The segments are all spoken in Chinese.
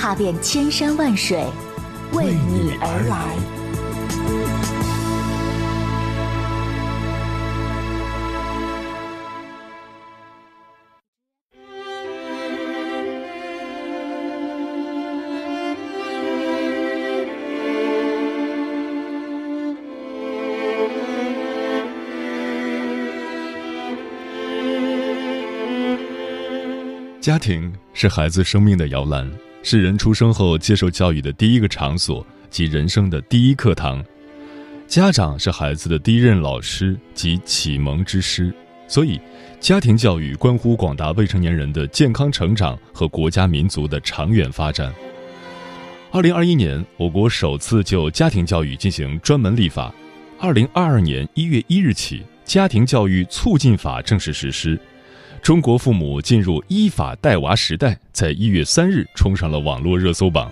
踏遍千山万水，为你而来。家庭是孩子生命的摇篮，是人出生后接受教育的第一个场所及人生的第一课堂。家长是孩子的第一任老师及启蒙之师，所以家庭教育关乎广大未成年人的健康成长和国家民族的长远发展。二零二一年，我国首次就家庭教育进行专门立法。二零二二年一月一日起，《家庭教育促进法》正式实施。中国父母进入依法带娃时代，在一月三日冲上了网络热搜榜。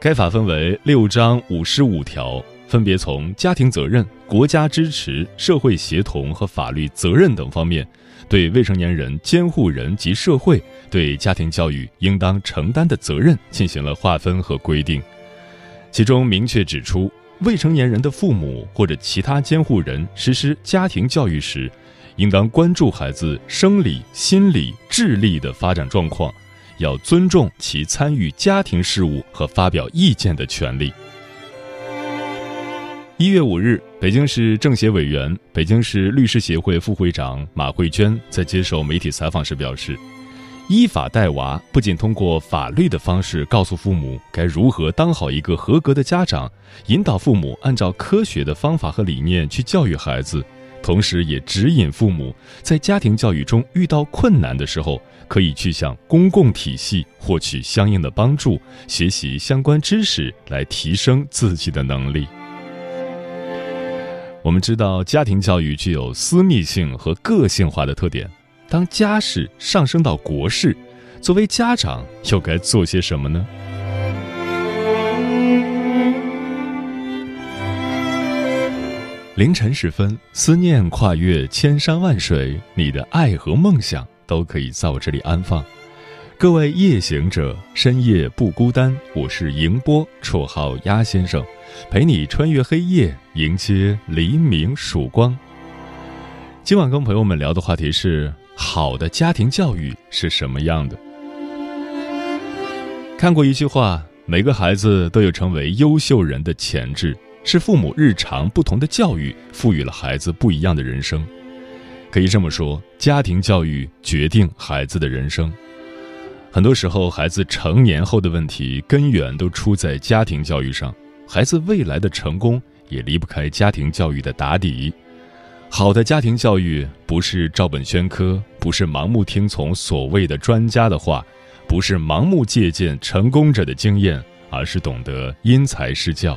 该法分为六章五十五条，分别从家庭责任、国家支持、社会协同和法律责任等方面，对未成年人监护人及社会对家庭教育应当承担的责任进行了划分和规定。其中明确指出，未成年人的父母或者其他监护人实施家庭教育时，应当关注孩子生理、心理、智力的发展状况，要尊重其参与家庭事务和发表意见的权利。一月五日，北京市政协委员、北京市律师协会副会长马慧娟在接受媒体采访时表示，依法带娃不仅通过法律的方式告诉父母该如何当好一个合格的家长，引导父母按照科学的方法和理念去教育孩子。同时，也指引父母在家庭教育中遇到困难的时候，可以去向公共体系获取相应的帮助，学习相关知识来提升自己的能力。我们知道，家庭教育具有私密性和个性化的特点。当家事上升到国事，作为家长又该做些什么呢？凌晨时分，思念跨越千山万水，你的爱和梦想都可以在我这里安放。各位夜行者，深夜不孤单。我是迎波，绰号鸭先生，陪你穿越黑夜，迎接黎明曙光。今晚跟朋友们聊的话题是：好的家庭教育是什么样的？看过一句话，每个孩子都有成为优秀人的潜质。是父母日常不同的教育赋予了孩子不一样的人生，可以这么说，家庭教育决定孩子的人生。很多时候，孩子成年后的问题根源都出在家庭教育上，孩子未来的成功也离不开家庭教育的打底。好的家庭教育不是照本宣科，不是盲目听从所谓的专家的话，不是盲目借鉴成功者的经验，而是懂得因材施教。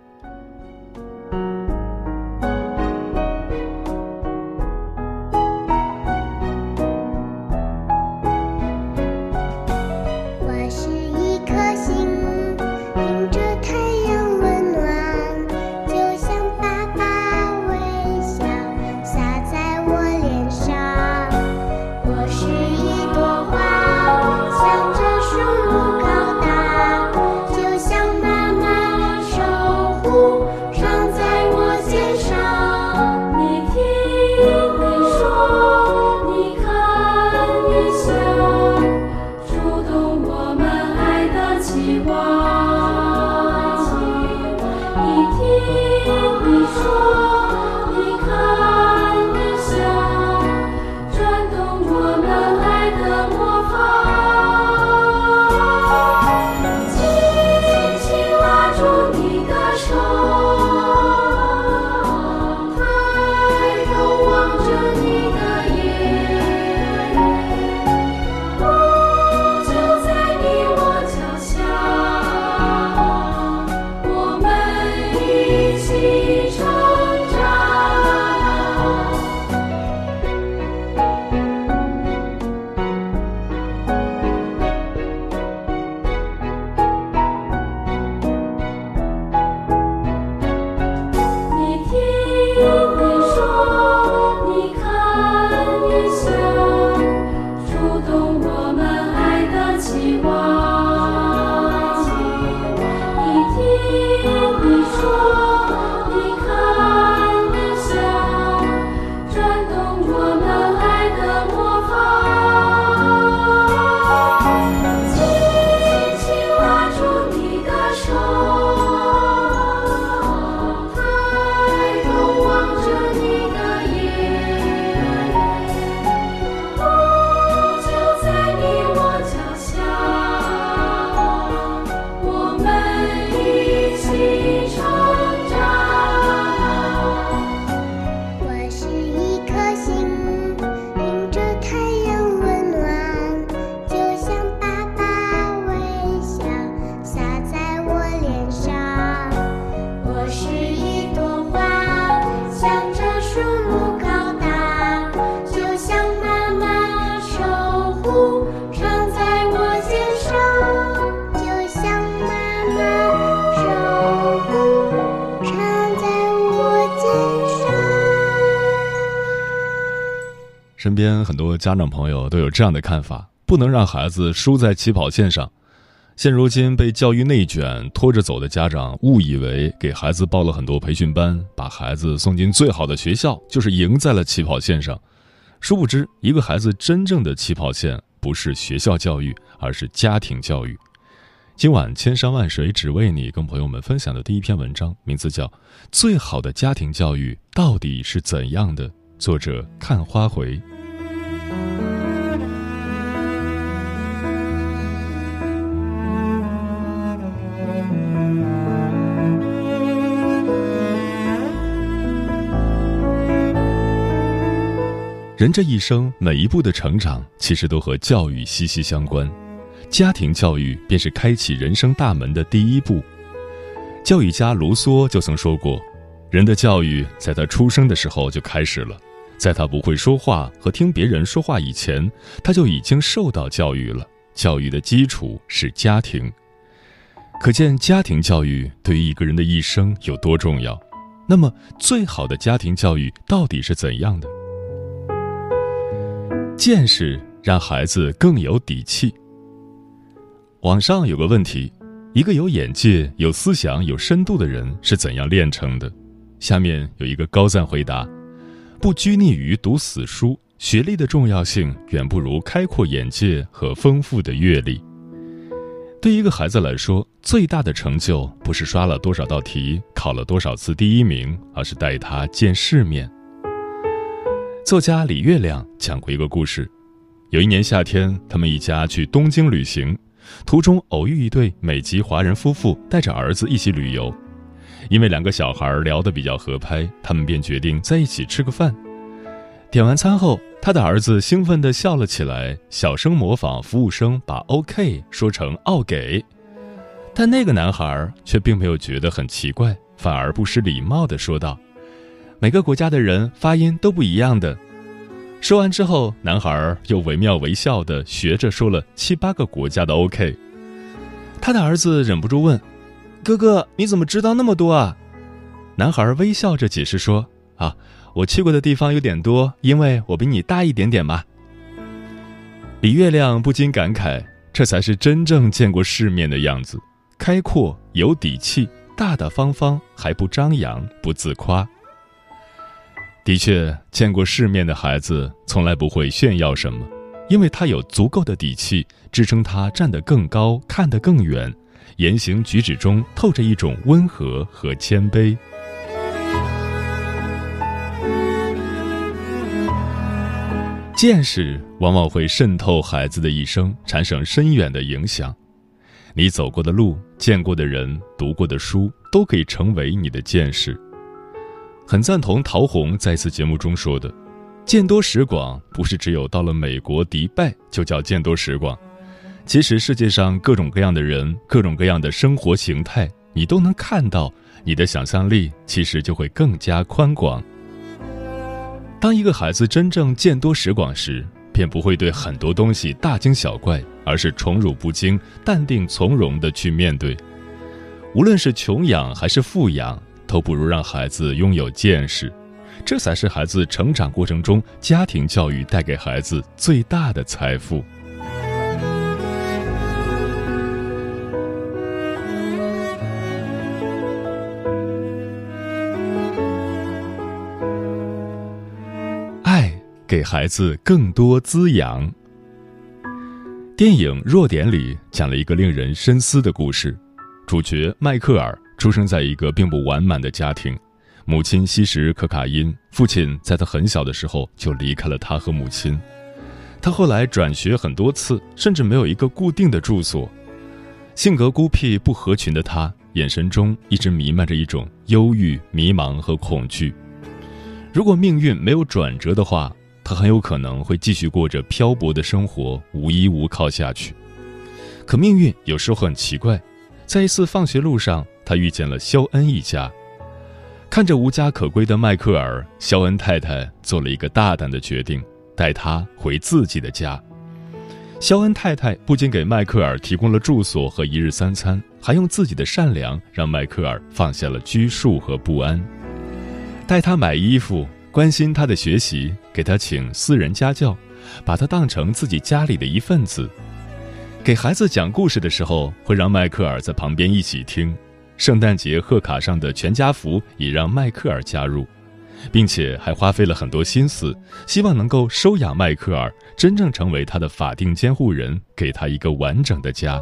身边很多家长朋友都有这样的看法：不能让孩子输在起跑线上。现如今被教育内卷拖着走的家长，误以为给孩子报了很多培训班，把孩子送进最好的学校，就是赢在了起跑线上。殊不知，一个孩子真正的起跑线不是学校教育，而是家庭教育。今晚千山万水只为你，跟朋友们分享的第一篇文章，名字叫《最好的家庭教育到底是怎样的》，作者看花回。人这一生每一步的成长，其实都和教育息息相关。家庭教育便是开启人生大门的第一步。教育家卢梭就曾说过：“人的教育在他出生的时候就开始了，在他不会说话和听别人说话以前，他就已经受到教育了。教育的基础是家庭，可见家庭教育对于一个人的一生有多重要。那么，最好的家庭教育到底是怎样的？”见识让孩子更有底气。网上有个问题：一个有眼界、有思想、有深度的人是怎样炼成的？下面有一个高赞回答：不拘泥于读死书，学历的重要性远不如开阔眼界和丰富的阅历。对一个孩子来说，最大的成就不是刷了多少道题、考了多少次第一名，而是带他见世面。作家李月亮讲过一个故事：有一年夏天，他们一家去东京旅行，途中偶遇一对美籍华人夫妇带着儿子一起旅游。因为两个小孩聊得比较合拍，他们便决定在一起吃个饭。点完餐后，他的儿子兴奋地笑了起来，小声模仿服务生把 “OK” 说成“奥给”。但那个男孩却并没有觉得很奇怪，反而不失礼貌地说道。每个国家的人发音都不一样的。说完之后，男孩又惟妙惟肖地学着说了七八个国家的 “OK”。他的儿子忍不住问：“哥哥，你怎么知道那么多啊？”男孩微笑着解释说：“啊，我去过的地方有点多，因为我比你大一点点嘛。”李月亮不禁感慨：这才是真正见过世面的样子，开阔有底气，大大方方，还不张扬不自夸。的确，见过世面的孩子从来不会炫耀什么，因为他有足够的底气支撑他站得更高、看得更远，言行举止中透着一种温和和谦卑。见识往往会渗透孩子的一生，产生深远的影响。你走过的路、见过的人、读过的书，都可以成为你的见识。很赞同陶虹在一次节目中说的：“见多识广，不是只有到了美国迪拜就叫见多识广。其实世界上各种各样的人，各种各样的生活形态，你都能看到，你的想象力其实就会更加宽广。当一个孩子真正见多识广时，便不会对很多东西大惊小怪，而是宠辱不惊、淡定从容地去面对。无论是穷养还是富养。”都不如让孩子拥有见识，这才是孩子成长过程中家庭教育带给孩子最大的财富。给孩子更多滋养。电影《弱点》里讲了一个令人深思的故事，主角迈克尔。出生在一个并不完满的家庭，母亲吸食可卡因，父亲在他很小的时候就离开了他和母亲。他后来转学很多次，甚至没有一个固定的住所。性格孤僻不合群的他，眼神中一直弥漫着一种忧郁、迷茫和恐惧。如果命运没有转折的话，他很有可能会继续过着漂泊的生活，无依无靠下去。可命运有时候很奇怪，在一次放学路上。他遇见了肖恩一家，看着无家可归的迈克尔，肖恩太太做了一个大胆的决定，带他回自己的家。肖恩太太不仅给迈克尔提供了住所和一日三餐，还用自己的善良让迈克尔放下了拘束和不安，带他买衣服，关心他的学习，给他请私人家教，把他当成自己家里的一份子。给孩子讲故事的时候，会让迈克尔在旁边一起听。圣诞节贺卡上的全家福也让迈克尔加入，并且还花费了很多心思，希望能够收养迈克尔，真正成为他的法定监护人，给他一个完整的家。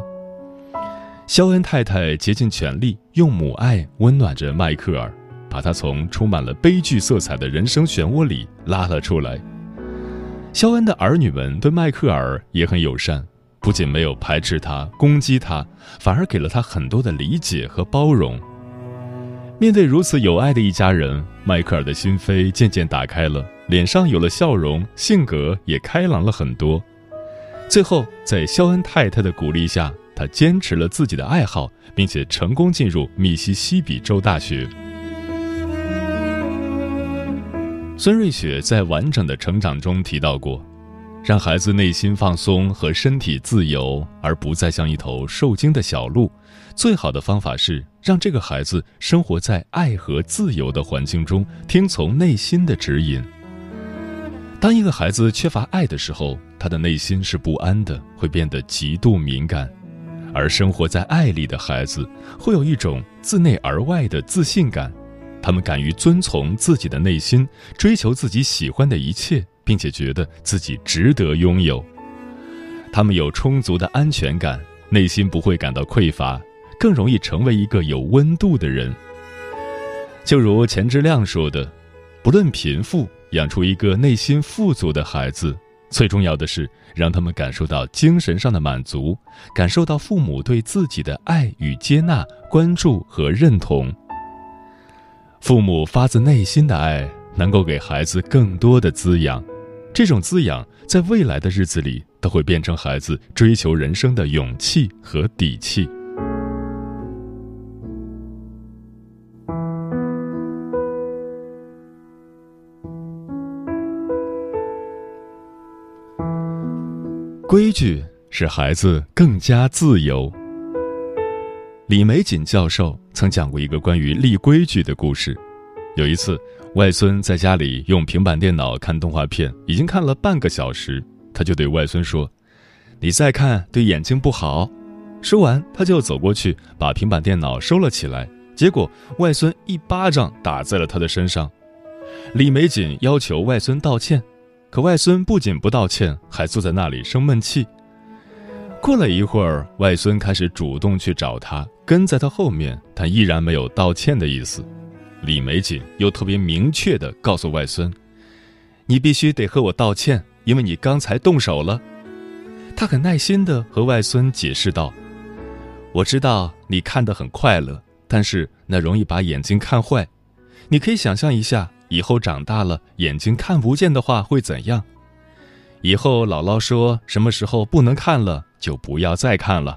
肖恩太太竭尽全力，用母爱温暖着迈克尔，把他从充满了悲剧色彩的人生漩涡里拉了出来。肖恩的儿女们对迈克尔也很友善。不仅没有排斥他、攻击他，反而给了他很多的理解和包容。面对如此有爱的一家人，迈克尔的心扉渐渐打开了，脸上有了笑容，性格也开朗了很多。最后，在肖恩太太的鼓励下，他坚持了自己的爱好，并且成功进入密西西比州大学。孙瑞雪在完整的成长中提到过。让孩子内心放松和身体自由，而不再像一头受惊的小鹿。最好的方法是让这个孩子生活在爱和自由的环境中，听从内心的指引。当一个孩子缺乏爱的时候，他的内心是不安的，会变得极度敏感；而生活在爱里的孩子，会有一种自内而外的自信感，他们敢于遵从自己的内心，追求自己喜欢的一切。并且觉得自己值得拥有，他们有充足的安全感，内心不会感到匮乏，更容易成为一个有温度的人。就如钱之亮说的：“不论贫富，养出一个内心富足的孩子，最重要的是让他们感受到精神上的满足，感受到父母对自己的爱与接纳、关注和认同。父母发自内心的爱，能够给孩子更多的滋养。”这种滋养，在未来的日子里，都会变成孩子追求人生的勇气和底气。规矩使孩子更加自由。李玫瑾教授曾讲过一个关于立规矩的故事。有一次。外孙在家里用平板电脑看动画片，已经看了半个小时，他就对外孙说：“你再看对眼睛不好。”说完，他就走过去把平板电脑收了起来。结果外孙一巴掌打在了他的身上。李玫瑾要求外孙道歉，可外孙不仅不道歉，还坐在那里生闷气。过了一会儿，外孙开始主动去找他，跟在他后面，但依然没有道歉的意思。李玫瑾又特别明确地告诉外孙：“你必须得和我道歉，因为你刚才动手了。”他很耐心地和外孙解释道：“我知道你看得很快乐，但是那容易把眼睛看坏。你可以想象一下，以后长大了眼睛看不见的话会怎样？以后姥姥说什么时候不能看了，就不要再看了。”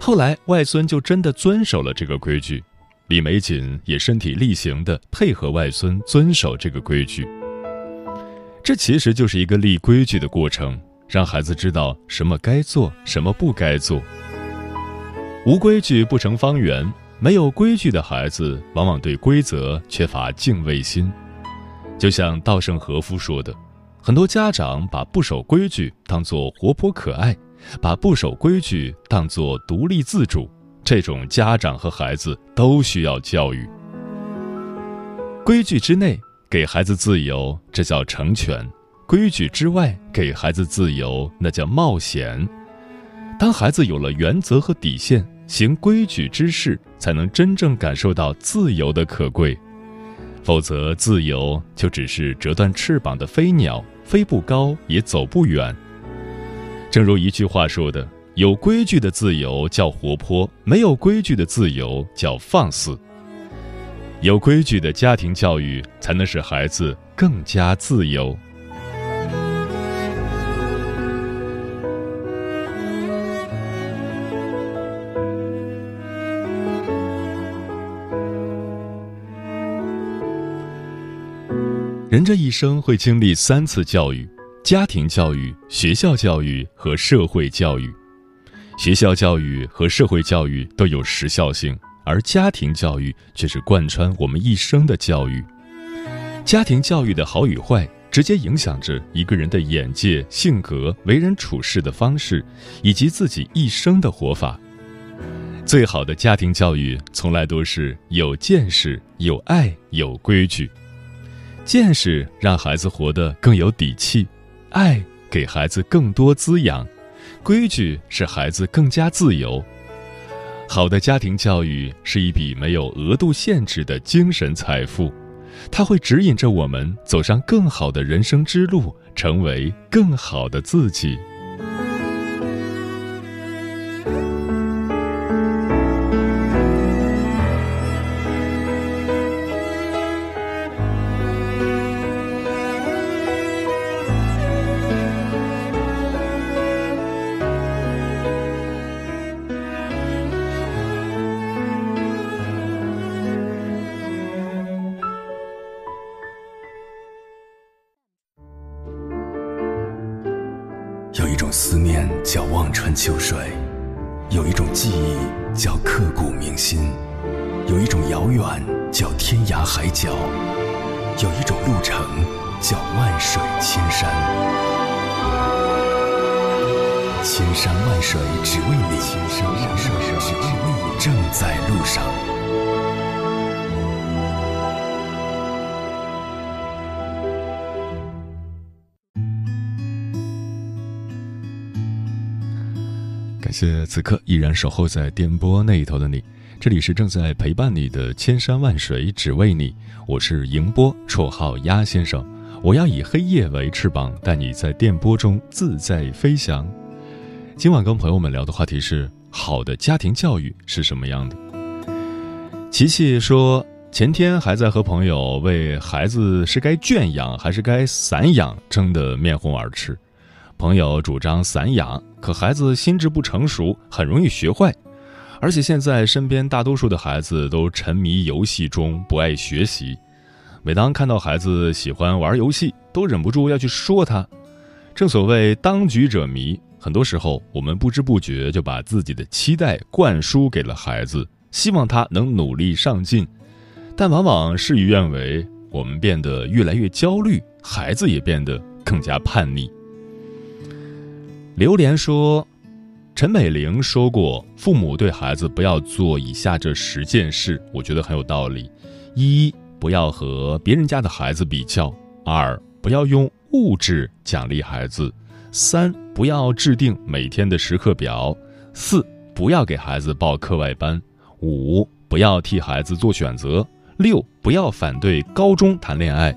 后来外孙就真的遵守了这个规矩。李玫瑾也身体力行地配合外孙遵守这个规矩。这其实就是一个立规矩的过程，让孩子知道什么该做，什么不该做。无规矩不成方圆，没有规矩的孩子往往对规则缺乏敬畏心。就像稻盛和夫说的，很多家长把不守规矩当作活泼可爱，把不守规矩当作独立自主。这种家长和孩子都需要教育。规矩之内给孩子自由，这叫成全；规矩之外给孩子自由，那叫冒险。当孩子有了原则和底线，行规矩之事，才能真正感受到自由的可贵。否则，自由就只是折断翅膀的飞鸟，飞不高也走不远。正如一句话说的。有规矩的自由叫活泼，没有规矩的自由叫放肆。有规矩的家庭教育才能使孩子更加自由。人这一生会经历三次教育：家庭教育、学校教育和社会教育。学校教育和社会教育都有时效性，而家庭教育却是贯穿我们一生的教育。家庭教育的好与坏，直接影响着一个人的眼界、性格、为人处事的方式，以及自己一生的活法。最好的家庭教育，从来都是有见识、有爱、有规矩。见识让孩子活得更有底气，爱给孩子更多滋养，规矩使孩子更加自由。好的家庭教育是一笔没有额度限制的精神财富，它会指引着我们走上更好的人生之路，成为更好的自己。角，有一种路程叫万水千山。千山万水只为你，千山万水只为你，正在路上。感谢此刻依然守候在电波那一头的你，这里是正在陪伴你的千山万水只为你，我是迎波，绰号鸭先生。我要以黑夜为翅膀，带你在电波中自在飞翔。今晚跟朋友们聊的话题是：好的家庭教育是什么样的？琪琪说，前天还在和朋友为孩子是该圈养还是该散养争得面红耳赤。朋友主张散养，可孩子心智不成熟，很容易学坏，而且现在身边大多数的孩子都沉迷游戏中，不爱学习。每当看到孩子喜欢玩游戏，都忍不住要去说他。正所谓当局者迷，很多时候我们不知不觉就把自己的期待灌输给了孩子，希望他能努力上进，但往往事与愿违，我们变得越来越焦虑，孩子也变得更加叛逆。榴莲说：“陈美玲说过，父母对孩子不要做以下这十件事，我觉得很有道理。一，不要和别人家的孩子比较；二，不要用物质奖励孩子；三，不要制定每天的时刻表；四，不要给孩子报课外班；五，不要替孩子做选择；六，不要反对高中谈恋爱；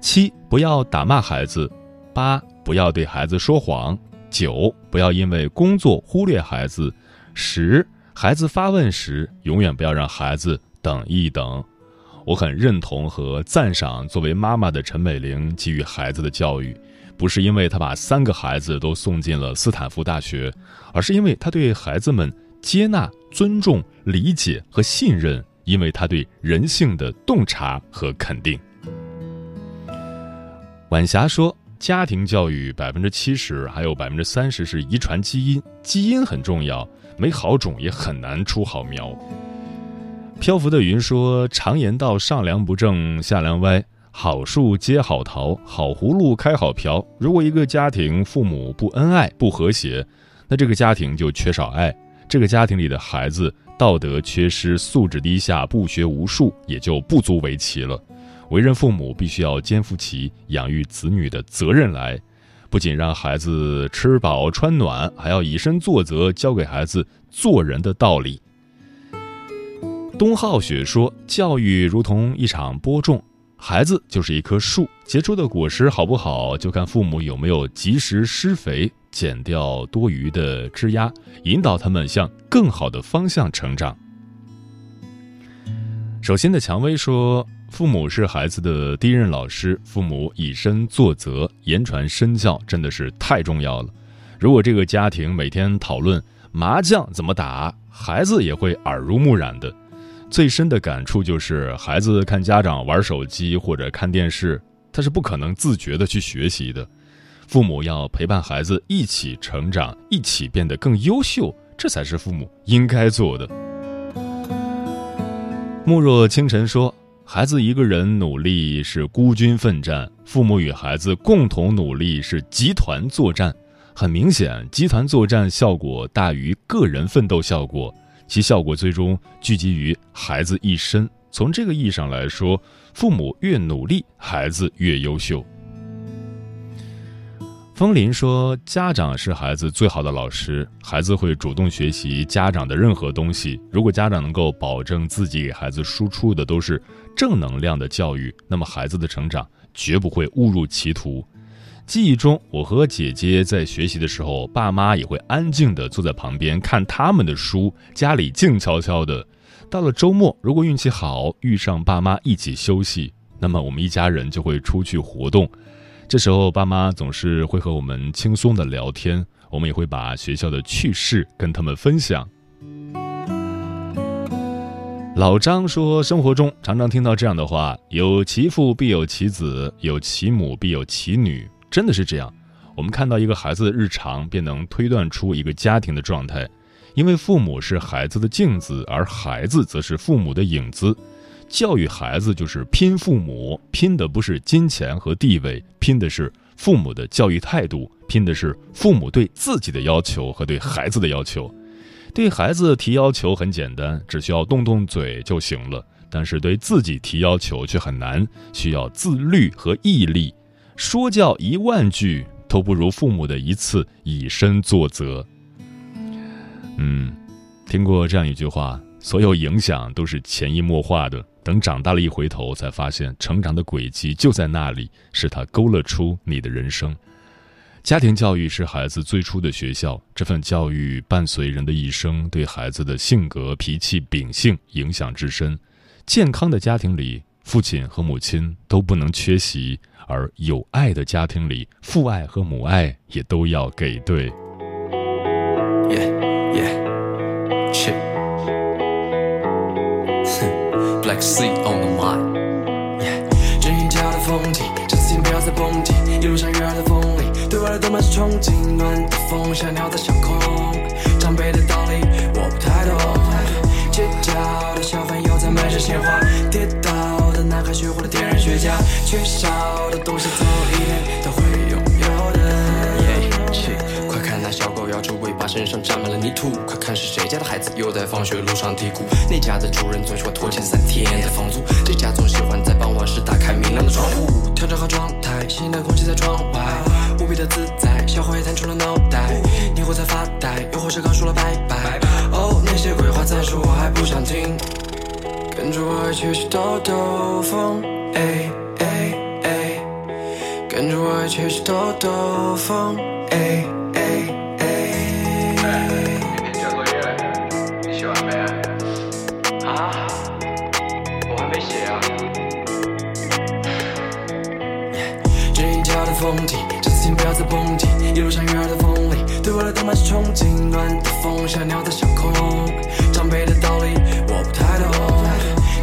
七，不要打骂孩子；八，不要对孩子说谎。”九，不要因为工作忽略孩子；十，孩子发问时，永远不要让孩子等一等。我很认同和赞赏作为妈妈的陈美玲给予孩子的教育，不是因为她把三个孩子都送进了斯坦福大学，而是因为她对孩子们接纳、尊重、理解和信任，因为她对人性的洞察和肯定。晚霞说。家庭教育百分之七十，还有百分之三十是遗传基因，基因很重要，没好种也很难出好苗。漂浮的云说：“常言道，上梁不正下梁歪，好树结好桃，好葫芦开好瓢。如果一个家庭父母不恩爱、不和谐，那这个家庭就缺少爱，这个家庭里的孩子道德缺失、素质低下、不学无术，也就不足为奇了。”为人父母必须要肩负起养育子女的责任来，不仅让孩子吃饱穿暖，还要以身作则，教给孩子做人的道理。东浩雪说：“教育如同一场播种，孩子就是一棵树，结出的果实好不好，就看父母有没有及时施肥，剪掉多余的枝丫，引导他们向更好的方向成长。”首先的蔷薇说。父母是孩子的第一任老师，父母以身作则、言传身教，真的是太重要了。如果这个家庭每天讨论麻将怎么打，孩子也会耳濡目染的。最深的感触就是，孩子看家长玩手机或者看电视，他是不可能自觉的去学习的。父母要陪伴孩子一起成长，一起变得更优秀，这才是父母应该做的。慕若清晨说。孩子一个人努力是孤军奋战，父母与孩子共同努力是集团作战。很明显，集团作战效果大于个人奋斗效果，其效果最终聚集于孩子一身。从这个意义上来说，父母越努力，孩子越优秀。风林说：“家长是孩子最好的老师，孩子会主动学习家长的任何东西。如果家长能够保证自己给孩子输出的都是正能量的教育，那么孩子的成长绝不会误入歧途。记忆中，我和姐姐在学习的时候，爸妈也会安静地坐在旁边看他们的书，家里静悄悄的。到了周末，如果运气好遇上爸妈一起休息，那么我们一家人就会出去活动。”这时候，爸妈总是会和我们轻松的聊天，我们也会把学校的趣事跟他们分享。老张说，生活中常常听到这样的话：“有其父必有其子，有其母必有其女。”真的是这样。我们看到一个孩子的日常，便能推断出一个家庭的状态，因为父母是孩子的镜子，而孩子则是父母的影子。教育孩子就是拼父母，拼的不是金钱和地位，拼的是父母的教育态度，拼的是父母对自己的要求和对孩子的要求。对孩子提要求很简单，只需要动动嘴就行了；但是对自己提要求却很难，需要自律和毅力。说教一万句都不如父母的一次以身作则。嗯，听过这样一句话：所有影响都是潜移默化的。等长大了，一回头才发现，成长的轨迹就在那里，是他勾勒出你的人生。家庭教育是孩子最初的学校，这份教育伴随人的一生，对孩子的性格、脾气、秉性影响至深。健康的家庭里，父亲和母亲都不能缺席；而有爱的家庭里，父爱和母爱也都要给对。Yeah, yeah, chip. Black Sea on the line。正一脚的风景，这次不要再蹦迪。一路上悦耳的风里，对未来都满是憧憬。暖的风像鸟在上空，长辈的道理我不太懂。街角的小贩又在卖着鲜花，跌倒的男孩学会了点燃雪茄，缺少的东西总有一天都会拥有的。快看那小狗摇着尾巴，身上沾满了泥土。快看是谁家的孩子又在放学路上啼哭。那家的主人总喜欢拖欠三天的房租，这家总喜欢在傍晚时打开明亮的窗户，调整好状态，新的空气在窗外，比的自在。小伙也探出了脑袋，你或在发呆，又或是刚说了拜拜。哦，那些鬼话暂时我还不想听，跟着我一起去兜兜风，哎哎哎，跟着我一起去兜兜风，哎哎哎。明天交作业，你写完没？啊，我还没写啊。正一脚的风景，一路上悦耳的风里，对未来都满是憧憬。暖的风小鸟在上空，长辈的道理我不太懂。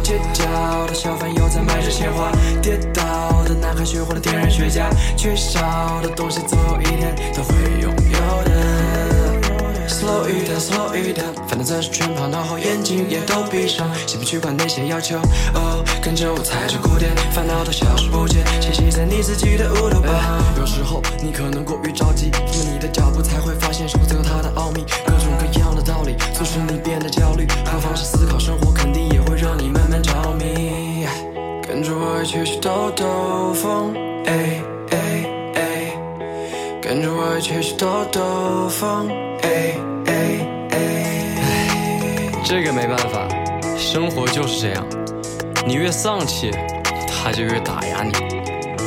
街角的小贩又在卖着鲜花，跌倒的男孩学会了点燃雪茄，缺少的东西总有一天他会拥有。Slow 一点，Slow 一点，反正暂时全跑，脑后眼睛也都闭上，先不去管那些要求。哦，跟着我踩着鼓点，烦恼都消失不见，栖息在你自己的乌托邦。有时候你可能过于着急，放慢你的脚步，才会发现生活自有它的奥秘，各种各样的道理促使你变得焦虑。换方式思考生活，肯定也会让你慢慢着迷。跟着我一起去兜兜风，哎哎哎，跟着我一起去兜兜风，哎。这个没办法，生活就是这样，你越丧气，他就越打压你。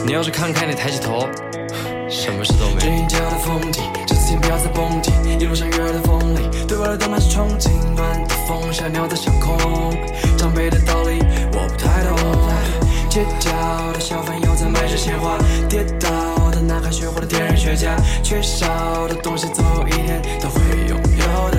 你要是看开，你抬起头，什么事都没有。正一脚的风景，这次请不要再蹦迪。一路上悦耳的风里，对未来都满是憧憬。暖的风像鸟在小空，长辈的道理我不太懂。街角的小贩又在卖着鲜花，跌倒的男孩学会了点燃雪茄，缺少的东西总有一天都会拥有的